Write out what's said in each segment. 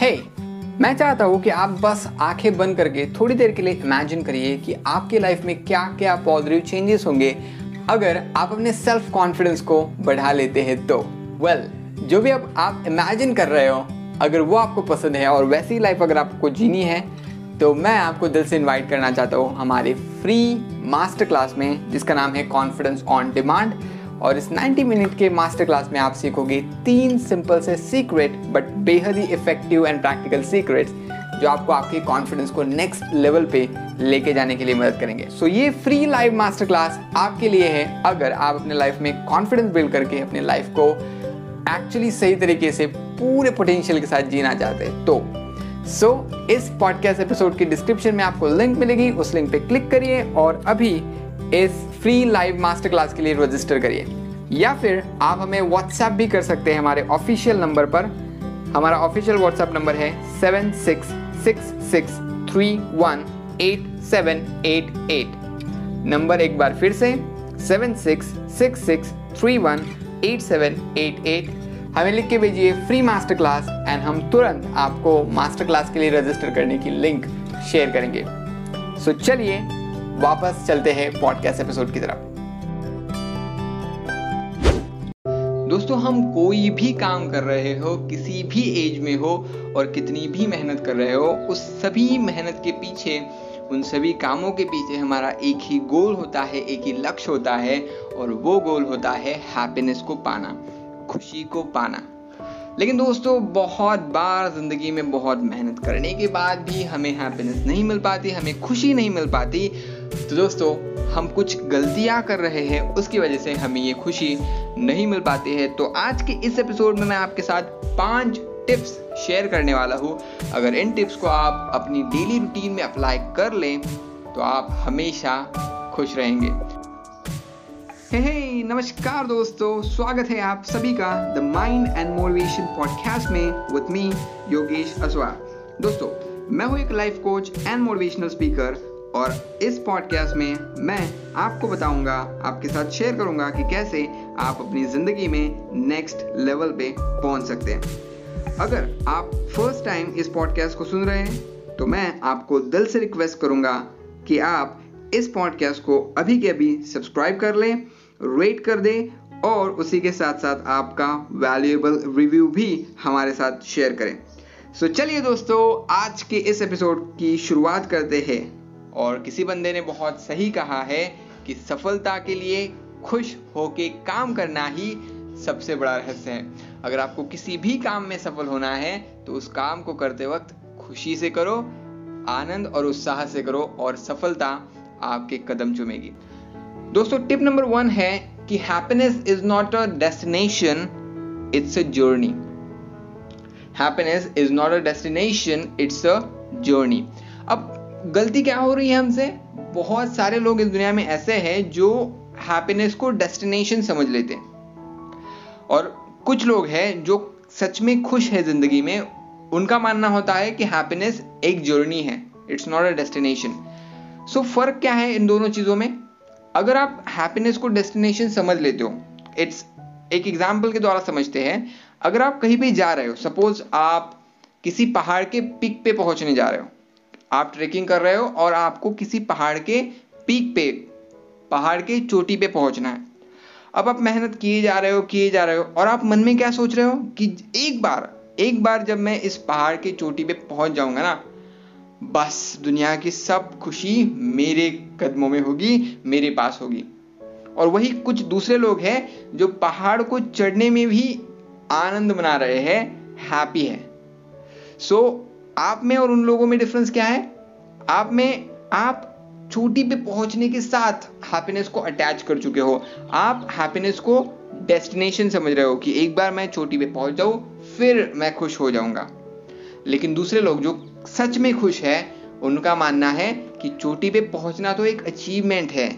हे मैं चाहता हूँ कि आप बस आँखें बंद करके थोड़ी देर के लिए इमेजिन करिए कि आपके लाइफ में क्या क्या पॉजिटिव चेंजेस होंगे अगर आप अपने सेल्फ कॉन्फिडेंस को बढ़ा लेते हैं तो। वेल well, जो भी अब आप इमेजिन कर रहे हो अगर वो आपको पसंद है और वैसी लाइफ अगर आपको जीनी है तो मैं आपको दिल से इनवाइट करना चाहता हूँ हमारे फ्री मास्टर क्लास में जिसका नाम है कॉन्फिडेंस ऑन डिमांड और इस 90 मिनट के मास्टर क्लास में आप सीखोगे तीन सिंपल से सीक्रेट बट बेहद ही इफ़ेक्टिव एंड प्रैक्टिकल सीक्रेट्स जो आपको आपके कॉन्फिडेंस को नेक्स्ट लेवल पे लेके जाने के लिए मदद करेंगे। सो so, ये फ्री लाइव मास्टर क्लास आपके लिए है अगर आप अपने लाइफ में कॉन्फिडेंस बिल्ड करके अपने लाइफ को एक्चुअली सही तरीके से पूरे पोटेंशियल के साथ जीना चाहते हैं। तो सो so, इस पॉडकास्ट एपिसोड की डिस्क्रिप्शन में आपको लिंक मिलेगी उस लिंक पे क्लिक करिए और अभी इस फ्री लाइव मास्टर क्लास के लिए रजिस्टर करिए। या फिर आप हमें व्हाट्सएप भी कर सकते हैं हमारे ऑफिशियल नंबर पर। हमारा ऑफिशियल व्हाट्सएप नंबर है seven six six six three one eight seven eight eight number एक बार फिर से seven six six six three one eight seven eight eight हमें लिख के भेजिए फ्री मास्टर क्लास एंड हम तुरंत आपको मास्टर क्लास के लिए रजिस्टर करने की लिंक शेयर करेंगे। सो so, चलिए वापस चलते हैं पॉडकास्ट एपिसोड की तरफ़। दोस्तों, हम कोई भी काम कर रहे हो, किसी भी एज में हो और कितनी भी मेहनत कर रहे हो, उस सभी मेहनत के पीछे, उन सभी कामों के पीछे हमारा एक ही गोल होता है, एक ही लक्ष्य होता है और वो गोल होता है हैप्पीनेस को पाना, खुशी को पाना। लेकिन दोस्तों, बहुत बार ज़िंदगी में बहुत मेहनत करने के बाद भी हमें हैप्पीनेस नहीं मिल पाती, हमें खुशी नहीं मिल पाती तो दोस्तों हम कुछ गलतियाँ कर रहे हैं उसकी वजह से हमें ये खुशी नहीं मिल पाती है। तो आज के इस एपिसोड में मैं आपके साथ पाँच टिप्स शेयर करने वाला हूँ। अगर इन टिप्स को आप अपनी डेली रूटीन में अप्लाई कर लें तो आप हमेशा खुश रहेंगे। हे hey, नमस्कार दोस्तों स्वागत है आप सभी का the mind and motivation podcast में विद मी योगेश असवा दोस्तों मैं हूँ एक life coach and motivational speaker और इस पॉडकास्ट में मैं आपको बताऊँगा आपके साथ शेयर करूँगा कि कैसे आप अपनी ज़िंदगी में नेक्स्ट लेवल पे पहुँच सकते हैं। अगर आप फ़र्स्ट टाइम इस पॉडकास्ट को सुन रहे हैं तो मैं आपको दिल से रिक्वेस्ट करूँगा कि आप इस पॉडकास्ट को अभी के अभी सब्सक्राइब कर लें रेट कर दें और उसी के साथ साथ आपका वैल्यूएबल रिव्यू भी हमारे साथ शेयर करें। सो so, चलिए दोस्तों आज के इस एपिसोड की शुरुआत करते हैं। और किसी बंदे ने बहुत सही कहा है कि सफलता के लिए खुश होके काम करना ही सबसे बड़ा रहस्य है। अगर आपको किसी भी काम में सफल होना है तो उस काम को करते वक्त खुशी से करो, आनंद और उत्साह से करो और सफलता आपके कदम चुमेगी। दोस्तों, टिप नंबर वन है कि happiness is not a destination it's a journey happiness is not a destination it's a journey अब गलती क्या हो रही है हमसे? बहुत सारे लोग इस दुनिया में ऐसे हैं जो हैप्पीनेस को डेस्टिनेशन समझ लेते हैं। और कुछ लोग हैं जो सच में खुश है ज़िंदगी में। उनका मानना होता है कि हैप्पीनेस एक जर्नी है। It's not a destination so फ़र्क क्या है इन दोनों चीज़ों में? अगर आप हैप्पीनेस को डेस्टिनेशन समझ लेते हो इट्स एक एग्ज़ाम्पल के द्वारा समझते हैं। अगर आप कहीं भी जा रहे हो सपोज़ आप किसी पहाड़ के पिक पे पहुँचने जा रहे हो आप ट्रेकिंग कर रहे हो और आपको किसी पहाड़ के पीक पे पहाड़ के चोटी पे पहुँचना है। अब आप मेहनत किए जा रहे हो किए जा रहे हो और आप मन में क्या सोच रहे हो कि एक बार एक बार जब मैं इस पहाड़ के चोटी पे पहुँच जाऊँगा ना बस दुनिया की सब खुशी मेरे कदमों में होगी मेरे पास होगी। और वही कुछ दूसरे लोग हैं जो पहाड़ को चढ़ने में भी आनंद मना रहे हैं हैप्पी है। सो so, आप में और उन लोगों में डिफरेंस क्या है? आप में, आप चोटी पे पहुँचने के साथ हैप्पीनेस को अटैच कर चुके हो। आप हैप्पीनेस को डेस्टिनेशन समझ रहे हो कि एक बार मैं चोटी पे पहुँच जाऊँ, फिर मैं खुश हो जाऊँगा। लेकिन दूसरे लोग जो सच में खुश है, उनका मानना है कि चोटी पे पहुँचना तो एक अचीवमेंट है।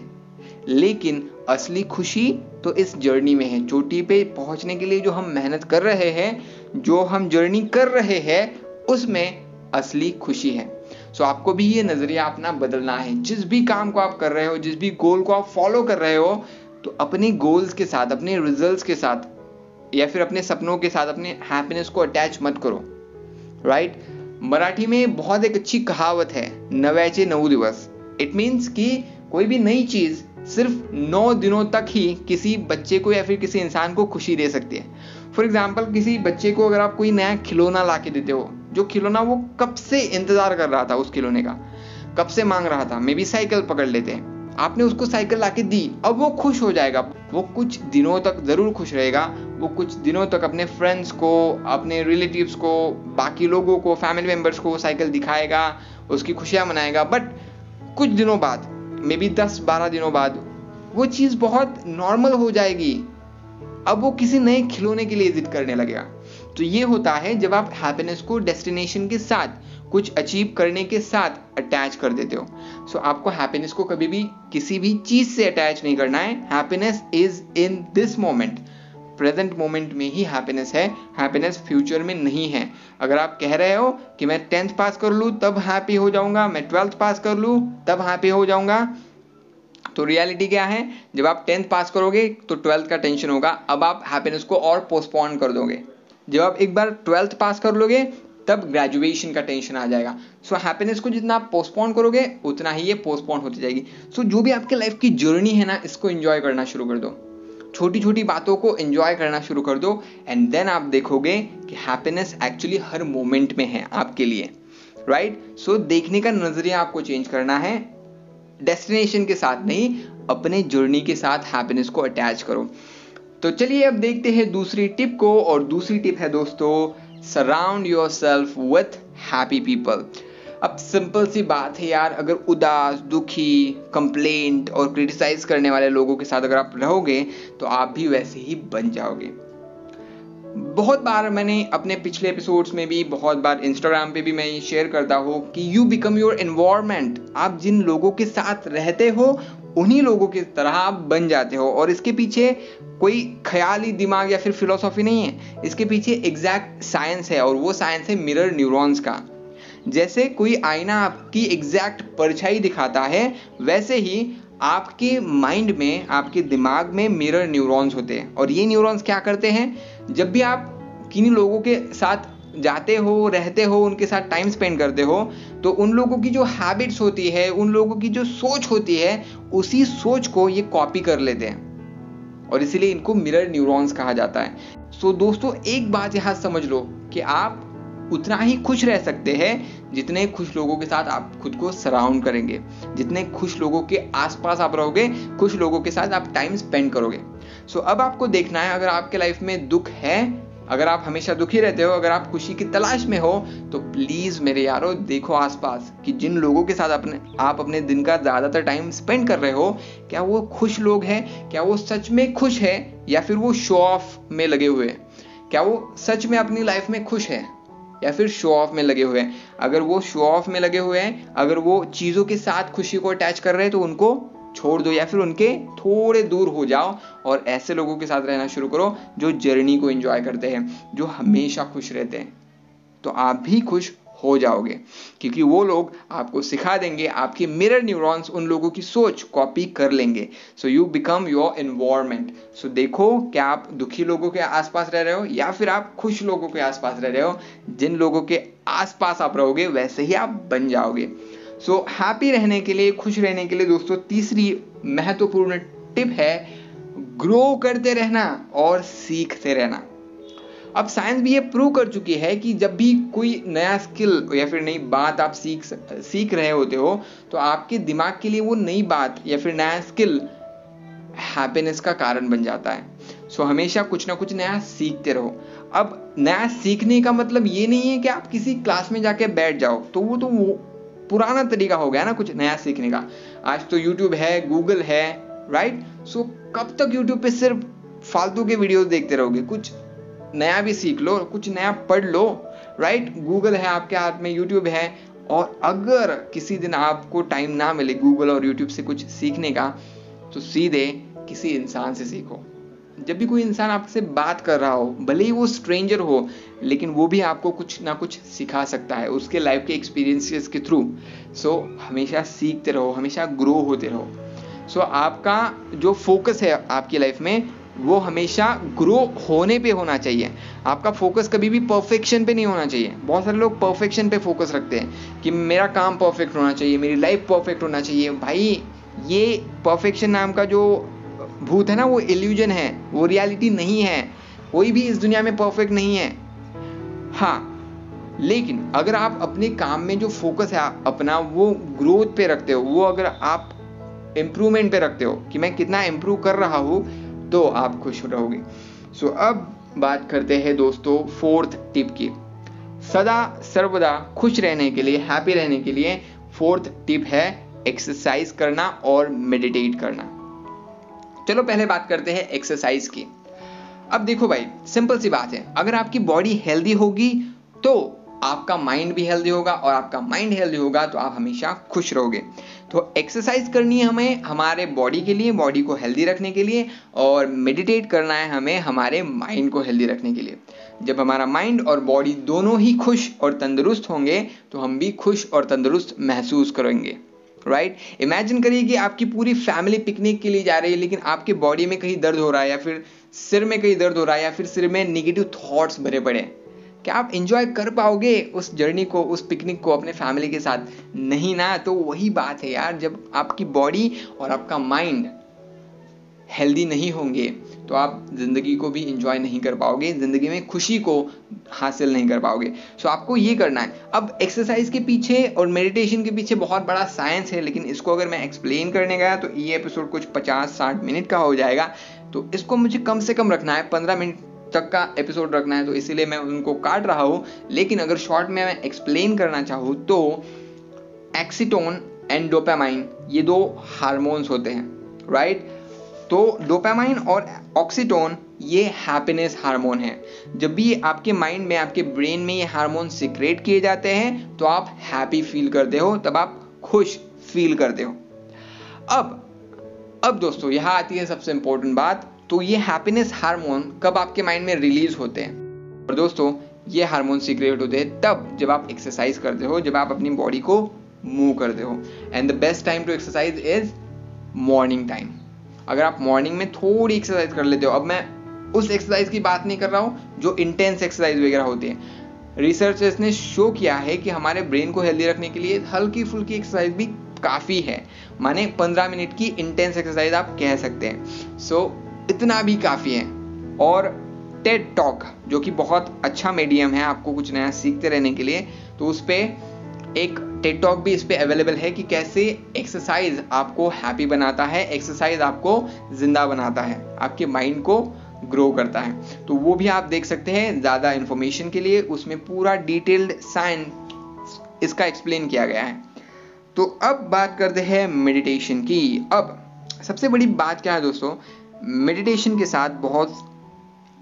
लेकिन असली खुशी तो इस जर्नी में है। चोटी पे पहुँचने के लिए जो हम मेहनत कर रहे हैं, जो हम जर्नी कर रहे हैं, उसमें असली खुशी है। सो आपको भी ये नज़रिया अपना बदलना है। जिस भी काम को आप कर रहे हो, जिस भी गोल को आप फॉलो कर रहे हो तो अपने गोल्स के साथ, अपने रिजल्ट्स के साथ, या फिर अपने सपनों के साथ, अपने हैप्पीनेस को अटैच मत करो। Right right? मराठी में बहुत एक अच्छी कहावत है, नवैचे नौ दिवस। इट मीन्स कि कोई भी नई चीज़ सिर्फ़ नौ दिनों तक ही किसी बच्चे को या फिर किसी इंसान को खुशी दे सकती है। फॉर एग्ज़ाम्पल किसी बच्चे को अगर आप कोई नया खिलौना ला के देते हो जो खिलौना वो कब से इंतज़ार कर रहा था उस खिलौने का, कब से मांग रहा था मे बी साइकिल पकड़ लेते हैं। आपने उसको साइकिल ला दी, अब वो खुश हो जाएगा। वो कुछ दिनों तक ज़रूर खुश रहेगा। वो कुछ दिनों तक अपने फ्रेंड्स को, अपने रिलेटिव्स को, बाकी लोगों को फैमिली मेंबर्स को वो साइकिल दिखाएगा, उसकी खुशियाँ मनाएगा। बट कुछ दिनों बाद मे बी दस बारह दिनों बाद, वो चीज़ बहुत नॉर्मल हो जाएगी। अब वो किसी नए खिलौने के लिए जिद करने लगेगा। तो ये होता है जब आप हैप्पीनेस को डेस्टिनेशन के साथ कुछ अचीव करने के साथ अटैच कर देते हो। सो so, आपको हैप्पीनेस को कभी भी किसी भी चीज़ से अटैच नहीं करना है। Happiness is in this moment present moment में ही हैप्पीनेस है। हैप्पीनेस फ्यूचर में नहीं है। अगर आप कह रहे हो कि मैं टेंथ पास कर लूँ तब हैप्पी हो जाऊँगा। मैं ट्वेल्थ पास कर लूँ तब हैप्पी हो जाऊँगा। तो रियलिटी क्या है? जब आप टेंथ पास करोगे तो ट्वेल्थ का टेंशन होगा। अब आप हैप्पीनेस को और पोस्टपोन कर दोगे। जब आप एक बार ट्वेल्थ पास कर लोगे तब ग्रेजुएशन का टेंशन आ जाएगा। सो so, हैप्पीनेस को जितना आप पोस्टपोन करोगे उतना ही ये पोस्टपोन होती जाएगी। सो so, जो भी आपके लाइफ की जर्नी है ना इसको एंजॉय करना शुरू कर दो। छोटी छोटी बातों को एंजॉय करना शुरू कर दो एंड देन आप देखोगे कि हैप्पीनेस एक्चुअली हर मोमेंट में है आपके लिए। Right right? सो so, देखने का नज़रिया आपको चेंज करना है। डेस्टिनेशन के साथ नहीं अपने जर्नी के साथ हैप्पीनेस को अटैच करो। तो चलिए अब देखते हैं दूसरी टिप को, और दूसरी टिप है दोस्तों surround your self with happy people अब सिंपल सी बात है यार, अगर उदास, दुखी कंप्लेंट और क्रिटिसाइज करने वाले लोगों के साथ अगर आप रहोगे तो आप भी वैसे ही बन जाओगे। बहुत बार मैंने अपने पिछले एपिसोड्स में भी, बहुत बार इंस्टाग्राम पे भी मैं ये शेयर करता हूँ कि यू बिकम योर एनवायरमेंट आप जिन लोगों के साथ रहते हो उन्हीं लोगों की तरह आप बन जाते हो। और इसके पीछे कोई ख्याली दिमाग या फिर फिलोसॉफी नहीं है। इसके पीछे एग्जैक्ट साइंस है और वो साइंस है मिरर न्यूरॉन्स का। जैसे कोई आईना आपकी एग्जैक्ट परछाई दिखाता है, वैसे ही आपके माइंड में, आपके दिमाग में मिरर न्यूरॉन्स होते हैं। और ये न्यूरॉन्स क्या करते हैं? जब भी आप किन्हीं लोगों के साथ जाते हो, रहते हो, उनके साथ टाइम स्पेंड करते हो तो उन लोगों की जो हैबिट्स होती है उन लोगों की जो सोच होती है उसी सोच को ये कॉपी कर लेते हैं। और इसीलिए इनको मिरर न्यूरॉन्स कहा जाता है। सो so, दोस्तों एक बात यहाँ समझ लो कि आप उतना ही खुश रह सकते हैं जितने खुश लोगों के साथ आप खुद को सराउंड करेंगे। जितने खुश लोगों के आसपास आप रहोगे खुश लोगों के साथ आप टाइम स्पेंड करोगे। सो so, अब आपको देखना है अगर आपके लाइफ में दुख है अगर आप हमेशा दुखी रहते हो, अगर आप खुशी की तलाश में हो तो प्लीज़ मेरे यारो, देखो आसपास कि जिन लोगों के साथ अपने, आप अपने दिन का ज़्यादातर टाइम स्पेंड कर रहे हो, क्या वो खुश लोग हैं? क्या वो सच में खुश है? या फिर वो शो ऑफ़ में लगे हुए हैं? क्या वो सच में अपनी लाइफ में खुश है? या फिर शो ऑफ़ में लगे हुए हैं? अगर वो शो ऑफ़ में लगे हुए हैं, अगर वो चीज़ों के साथ खुशी को अटैच कर रहे हैं तो उनको छोड़ दो या फिर उनके थोड़े दूर हो जाओ और ऐसे लोगों के साथ रहना शुरू करो जो जर्नी को एंजॉय करते हैं, जो हमेशा खुश रहते हैं। तो आप भी खुश हो जाओगे, क्योंकि वो लोग आपको सिखा देंगे, आपके मिरर न्यूरॉन्स उन लोगों की सोच कॉपी कर लेंगे। So you become your environment so देखो क्या आप दुखी लोगों के आसपास रह रहे हो या फिर आप खुश लोगों के आसपास रह रहे हो। जिन लोगों के आसपास आप रहोगे, वैसे ही आप बन जाओगे। सो so, हैप्पी रहने के लिए खुश रहने के लिए दोस्तों तीसरी महत्वपूर्ण टिप है ग्रो करते रहना और सीखते रहना। अब साइंस भी ये प्रूव कर चुकी है कि जब भी कोई नया स्किल या फिर नई बात आप सीख सीख रहे होते हो तो आपके दिमाग के लिए वो नई बात या फिर नया स्किल हैप्पीनेस का कारण बन जाता है। सो हमेशा कुछ ना कुछ नया सीखते रहो। अब नया सीखने का मतलब ये नहीं है कि आप किसी क्लास में जाके बैठ जाओ तो वो तो वो पुराना तरीका हो गया ना कुछ नया सीखने का। आज तो यूट्यूब है गूगल है राइट सो कब तक यूट्यूब पे सिर्फ़ फालतू के वीडियोस देखते रहोगे? कुछ नया भी सीख लो, कुछ नया पढ़ लो राइट गूगल है आपके हाथ में यूट्यूब है। और अगर किसी दिन आपको टाइम ना मिले गूगल और यूट्यूब से कुछ सीखने का तो सीधे किसी इंसान से सीखो। जब भी कोई इंसान आपसे बात कर रहा हो, भले ही वो स्ट्रेंजर हो लेकिन वो भी आपको कुछ ना कुछ सिखा सकता है उसके लाइफ के एक्सपीरियंसेस के थ्रू सो so, हमेशा सीखते रहो हमेशा ग्रो होते रहो। सो so, आपका जो फोकस है आपकी लाइफ में वो हमेशा ग्रो होने पे होना चाहिए। आपका फोकस कभी भी परफेक्शन पे नहीं होना चाहिए। बहुत सारे लोग परफेक्शन पे फोकस रखते हैं कि मेरा काम परफेक्ट होना चाहिए मेरी लाइफ परफेक्ट होना चाहिए। भाई ये परफेक्शन नाम का जो भूत है ना वो एल्यूजन है वो रियलिटी नहीं है। कोई भी इस दुनिया में परफेक्ट नहीं है। हाँ लेकिन अगर आप अपने काम में जो फोकस है अपना वो ग्रोथ पे रखते हो वो अगर आप इम्प्रूवमेंट पे रखते हो कि मैं कितना इम्प्रूव कर रहा हूँ तो आप खुश रहोगे। सो so, अब बात करते हैं दोस्तों फोर्थ टिप की। सदा सर्वदा खुश रहने के लिए हैप्पी रहने के लिए फोर्थ टिप है एक्सरसाइज करना और मेडिटेट करना। चलो पहले बात करते हैं एक्सरसाइज की। अब देखो भाई सिंपल सी बात है। अगर आपकी बॉडी हेल्दी होगी तो आपका माइंड भी हेल्दी होगा और आपका माइंड हेल्दी होगा तो आप हमेशा खुश रहोगे। तो एक्सरसाइज करनी है हमें हमारे बॉडी के लिए बॉडी को हेल्दी रखने के लिए और मेडिटेट करना है हमें हमारे माइंड को हेल्दी रखने के लिए। जब हमारा माइंड और बॉडी दोनों ही खुश और तंदुरुस्त होंगे तो हम भी खुश और तंदुरुस्त महसूस करेंगे। राइट? इमेजिन करिए कि आपकी पूरी फैमिली पिकनिक के लिए जा रही है, लेकिन आपकी बॉडी में कहीं दर्द हो रहा है या फिर सिर में कहीं दर्द हो रहा है या फिर सिर में निगेटिव थॉट्स भरे पड़े क्या आप इंजॉय कर पाओगे उस जर्नी को, उस पिकनिक को अपने फैमिली के साथ नहीं ना तो वही बात है यार, जब आपकी बॉडी और आपका माइंड हेल्दी नहीं होंगे तो आप ज़िंदगी को भी इंजॉय नहीं कर पाओगे, ज़िंदगी में खुशी को हासिल नहीं कर पाओगे। सो आपको ये करना है। अब एक्सरसाइज के पीछे और मेडिटेशन के पीछे बहुत बड़ा साइंस है, लेकिन इसको अगर मैं एक्सप्लेन करने गया तो ये एपिसोड कुछ पचास साठ मिनट का हो जाएगा। तो इसको मुझे कम से कम रखना है 15 मिनट तक का एपिसोड रखना है तो इसीलिए मैं उनको काट रहा हूँ। लेकिन अगर शॉर्ट में मैं एक्सप्लेन करना चाहूँ तो एक्सीटोन एंड डोपामाइन ये दो हार्मोन्स होते हैं राइट तो डोपामाइन और ऑक्सीटोन ये हैप्पीनेस हार्मोन है। जब भी आपके माइंड में, आपके ब्रेन में ये हार्मोन सिक्रेट किए जाते हैं तो आप हैप्पी फील करते हो, तब आप खुश फील करते हो। अब अब दोस्तों, यहाँ आती है सबसे इंपॉर्टेंट बात तो ये हैप्पीनेस हार्मोन कब आपके माइंड में रिलीज़ होते हैं? और दोस्तों, ये हार्मोन सीक्रेट होते हैं तब जब आप एक्सरसाइज करते हो, जब आप अपनी बॉडी को मूव करते हो। And the best time to exercise is morning time अगर आप मॉर्निंग में थोड़ी एक्सरसाइज कर लेते हो अब मैं उस एक्सरसाइज की बात नहीं कर रहा हूँ जो इंटेंस एक्सरसाइज वगैरह होती है। रिसर्चर्स ने शो किया है कि हमारे ब्रेन को हेल्दी रखने के लिए हल्की फुल्की एक्सरसाइज भी काफ़ी है। माने 15 मिनट की इंटेंस एक्सरसाइज आप कह सकते हैं। सो so, इतना भी काफ़ी है। और टेड टॉक जो कि बहुत अच्छा मीडियम है आपको कुछ नया सीखते रहने के लिए तो उस पर एक टेड टॉक भी इस पर अवेलेबल है कि कैसे एक्सरसाइज आपको हैप्पी बनाता है एक्सरसाइज आपको ज़िंदा बनाता है, आपके माइंड को ग्रो करता है। तो वो भी आप देख सकते हैं ज़्यादा इंफॉर्मेशन के लिए, उसमें पूरा डिटेल्ड साइंस इसका एक्सप्लेन किया गया है। तो अब बात करते हैं मेडिटेशन की। अब सबसे बड़ी बात क्या है दोस्तों? मेडिटेशन के साथ बहुत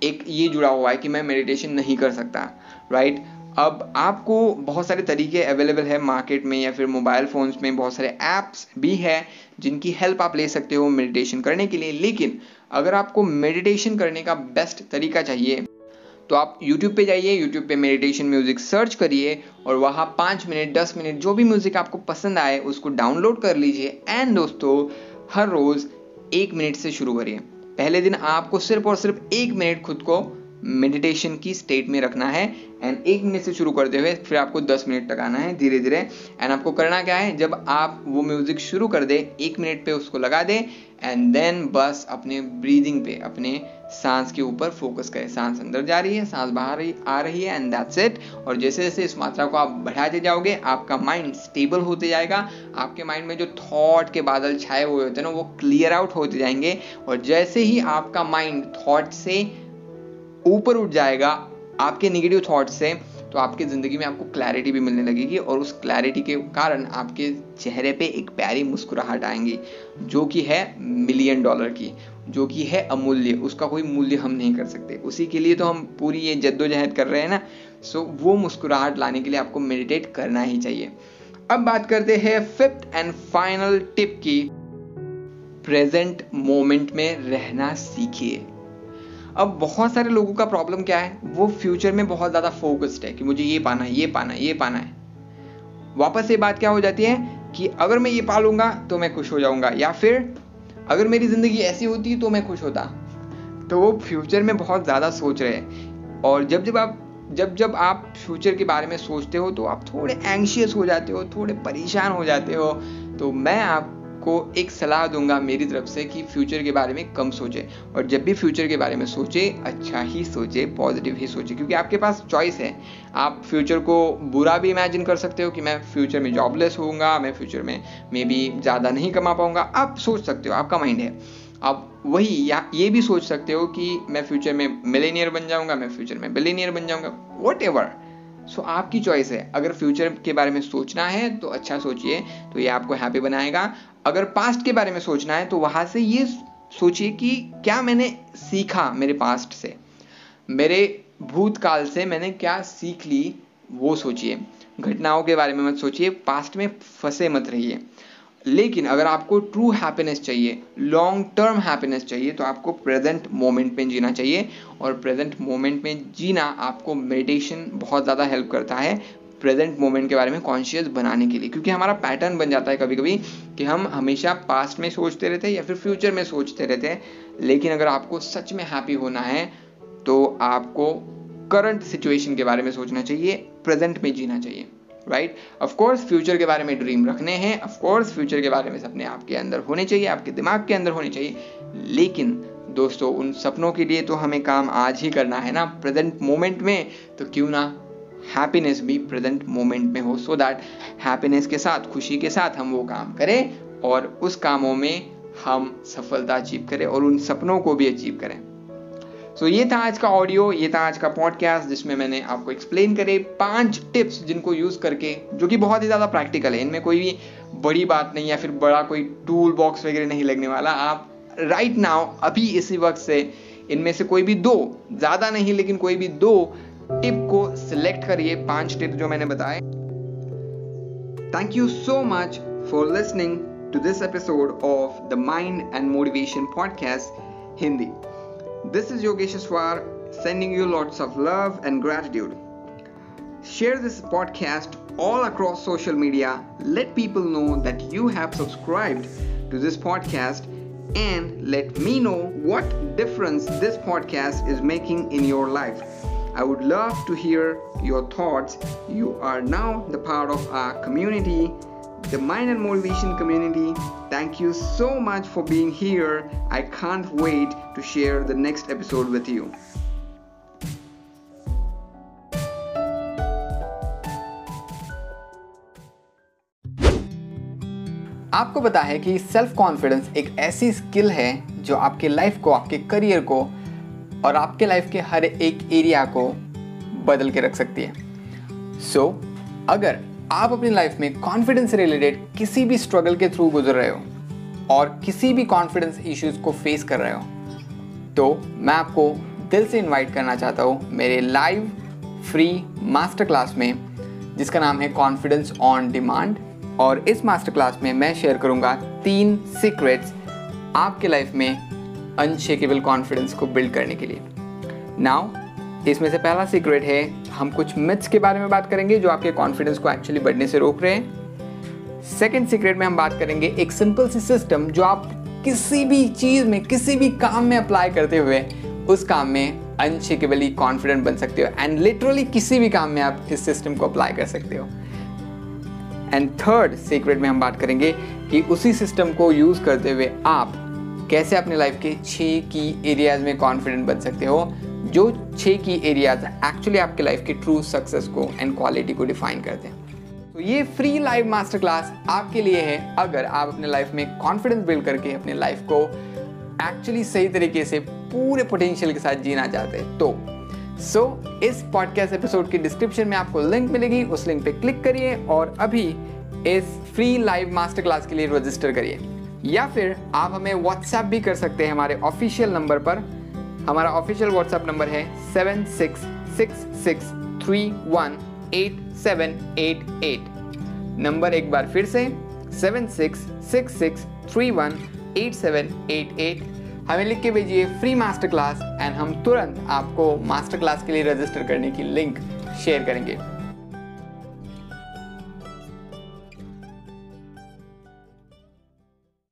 एक ये जुड़ा हुआ है कि मैं मेडिटेशन नहीं कर सकता राइट अब आपको बहुत सारे तरीके अवेलेबल है मार्केट में या फिर मोबाइल फ़ोन्स में बहुत सारे ऐप्स भी है जिनकी हेल्प आप ले सकते हो मेडिटेशन करने के लिए। लेकिन अगर आपको मेडिटेशन करने का बेस्ट तरीका चाहिए तो आप YouTube पे जाइए, YouTube पे मेडिटेशन म्यूज़िक सर्च करिए और वहाँ पाँच मिनट, दस मिनट जो भी म्यूज़िक आपको पसंद आए, उसको डाउनलोड कर लीजिए। एंड दोस्तों, हर रोज़ एक मिनट से शुरू करिए। पहले दिन आपको सिर्फ़ और सिर्फ़ एक मिनट खुद को मेडिटेशन की स्टेट में रखना है एंड एक मिनट से शुरू करते हुए फिर आपको दस मिनट तक आना है धीरे धीरे। एंड आपको करना क्या है, जब आप वो म्यूज़िक शुरू कर दे, एक मिनट पे उसको लगा दे एंड देन बस अपने ब्रीदिंग पे, अपने सांस के ऊपर फोकस करें। सांस अंदर जा रही है, सांस बाहर आ रही है एंड दैट्स इट और जैसे जैसे इस मात्रा को आप बढ़ाते जाओगे, आपका माइंड स्टेबल होते जाएगा। आपके माइंड में जो थॉट के बादल छाए हुए होते हैं ना, वो क्लियर आउट होते जाएँगे। और जैसे ही आपका माइंड थॉट से ऊपर उठ जाएगा आपके निगेटिव थॉट से तो आपकी ज़िंदगी में आपको क्लैरिटी भी मिलने लगेगी और उस क्लैरिटी के कारण आपके चेहरे पे एक प्यारी मुस्कुराहट आएँगी, जो कि है मिलियन डॉलर की, जो कि है अमूल्य, उसका कोई मूल्य हम नहीं कर सकते। उसी के लिए तो हम पूरी ये जद्दोजहद कर रहे हैं ना सो वो मुस्कुराहट लाने के लिए आपको मेडिटेट करना ही चाहिए। अब बात करते हैं फिफ्थ एंड फाइनल टिप की प्रेजेंट मोमेंट में रहना सीखिए। अब बहुत सारे लोगों का प्रॉब्लम क्या है? वो फ्यूचर में बहुत ज़्यादा फोकस्ड है कि मुझे ये पाना है, ये पाना है, ये पाना है। वापस ये बात क्या हो जाती है कि अगर मैं ये पालूँगा तो मैं खुश हो जाऊँगा, या फिर अगर मेरी ज़िंदगी ऐसी होती तो मैं खुश होता। तो वो फ्यूचर में बहुत ज़्यादा सोच रहे हैं। और जब जब आप, जब जब आप फ्यूचर के बारे में सोचते हो तो आप थोड़े एंशियस हो जाते हो, थोड़े परेशान हो जाते हो। तो मैं आप को एक सलाह दूँगा मेरी तरफ़ से कि फ्यूचर के बारे में कम सोचे और जब भी फ्यूचर के बारे में सोचे अच्छा ही सोचे पॉजिटिव ही सोचे, क्योंकि आपके पास चॉइस है। आप फ्यूचर को बुरा भी इमेजिन कर सकते हो कि मैं फ्यूचर में जॉबलेस होऊँगा, मैं फ्यूचर में मे बी ज़्यादा नहीं कमा पाऊँगा। आप सोच सकते हो, आपका माइंड है। आप वही या ये भी सोच सकते हो कि मैं फ्यूचर में मिलेनियर बन जाऊँगा, मैं फ्यूचर में बिलेनियर बन जाऊँगा वट एवर सो आपकी चॉइस है। अगर फ्यूचर के बारे में सोचना है तो अच्छा सोचिए। तो ये आपको हैप्पी बनाएगा। अगर पास्ट के बारे में सोचना है तो वहाँ से ये सोचिए कि क्या मैंने सीखा मेरे पास्ट से। मेरे भूतकाल से मैंने क्या सीख ली, वो सोचिए। घटनाओं के बारे में मत सोचिए। पास्ट में फंसे मत रहिए। लेकिन अगर आपको ट्रू हैप्पीनेस चाहिए लॉन्ग टर्म हैप्पीनेस चाहिए तो आपको प्रेजेंट मोमेंट में जीना चाहिए और प्रेजेंट मोमेंट में जीना आपको मेडिटेशन बहुत ज़्यादा हेल्प करता है प्रेजेंट मोमेंट के बारे में कॉन्शियस बनाने के लिए। क्योंकि हमारा पैटर्न बन जाता है कभी कभी कि हम हमेशा पास्ट में सोचते रहते हैं या फिर फ्यूचर में सोचते रहते हैं। लेकिन अगर आपको सच में हैप्पी होना है तो आपको करंट सिचुएशन के बारे में सोचना चाहिए प्रेजेंट में जीना चाहिए। राइट ऑफ़ कोर्स फ्यूचर के बारे में ड्रीम रखने हैं. ऑफ़ कोर्स फ्यूचर के बारे में सपने आपके अंदर होने चाहिए, आपके दिमाग के अंदर होने चाहिए. लेकिन दोस्तों, उन सपनों के लिए तो हमें काम आज ही करना है ना प्रेजेंट मोमेंट में. तो क्यों ना हैप्पीनेस भी प्रेजेंट मोमेंट में हो सो दैट हैप्पीनेस के साथ, खुशी के साथ हम वो काम करें और उस कामों में हम सफलता अचीव करें और उन सपनों को भी अचीव करें. सो so, ये था आज का ऑडियो ये था आज का पॉडकास्ट जिसमें मैंने आपको एक्सप्लेन करे पाँच टिप्स जिनको यूज़ करके जो कि बहुत ही ज़्यादा प्रैक्टिकल है। इनमें कोई भी बड़ी बात नहीं या फिर बड़ा कोई टूल बॉक्स वगैरह नहीं लगने वाला। आप राइट नाउ अभी इसी वक्त से इनमें से कोई भी दो ज़्यादा नहीं लेकिन कोई भी दो टिप को सिलेक्ट करिए पाँच टिप जो मैंने बताए। Thank you so much for listening to this episode of the mind and motivation podcast Hindi This is Yogesh Aswar sending you lots of love and gratitude. Share this podcast all across social media. Let people know that you have subscribed to this podcast and let me know what difference this podcast is making in your life. I would love to hear your thoughts. You are now the part of our community the Mind and Motivation community. Thank you so much for being here. I can't wait to share the next episode with you. आपको पता है कि self confidence एक ऐसी skill है जो आपके life को आपके करियर को और आपके लाइफ के हर एक एरिया को बदल के रख सकती है सो so, अगर आप अपनी लाइफ में कॉन्फिडेंस से रिलेटेड किसी भी स्ट्रगल के थ्रू गुजर रहे हो और किसी भी कॉन्फिडेंस इश्यूज़ को फेस कर रहे हो तो मैं आपको दिल से इनवाइट करना चाहता हूँ मेरे लाइव फ्री मास्टर क्लास में, जिसका नाम है कॉन्फिडेंस ऑन डिमांड और इस मास्टर क्लास में मैं शेयर करूँगा तीन सीक्रेट्स आपके लाइफ में अनशेकेबल कॉन्फिडेंस को बिल्ड करने के लिए। नाउ इसमें से पहला सीक्रेट है, हम कुछ मिथ्स के बारे में बात करेंगे जो आपके कॉन्फिडेंस को एक्चुअली बढ़ने से रोक रहे हैं। सेकेंड सीक्रेट में हम बात करेंगे एक सिंपल सी सिस्टम जो आप किसी भी चीज़ में, किसी भी काम में अप्लाई करते हुए, उस काम में अनशेकेबली कॉन्फिडेंट बन सकते हो एंड लिटरली किसी भी काम में आप इस सिस्टम को अप्लाई कर सकते हो। एंड थर्ड सीक्रेट में हम बात करेंगे कि उसी सिस्टम को यूज़ करते हुए आप कैसे अपने लाइफ के छः की एरियाज़ में कॉन्फिडेंट बन सकते हो। जो छः की एरियाज़ एक्चुअली आपके लाइफ की ट्रू सक्सेस को एंड क्वालिटी को डिफाइन करते हैं। तो ये फ्री लाइव मास्टर क्लास आपके लिए है अगर आप अपने लाइफ में कॉन्फिडेंस बिल्ड करके अपने लाइफ को एक्चुअली सही तरीके से पूरे पोटेंशियल के साथ जीना चाहते हैं तो सो so, इस पॉडकास्ट एपिसोड की डिस्क्रिप्शन में आपको लिंक मिलेगी उस लिंक पे क्लिक करिए और अभी इस फ्री लाइव मास्टर क्लास के लिए रजिस्टर करिए। या फिर आप हमें व्हाट्सएप भी कर सकते हैं हमारे ऑफिशियल नंबर पर हमारा ऑफिशियल व्हाट्सएप नंबर है seven six six six three one eight seven eight eight number एक बार फिर से seven six six six three one eight seven eight eight हमें लिख के भेजिए फ्री मास्टर क्लास एंड हम तुरंत आपको मास्टर क्लास के लिए रजिस्टर करने की लिंक शेयर करेंगे।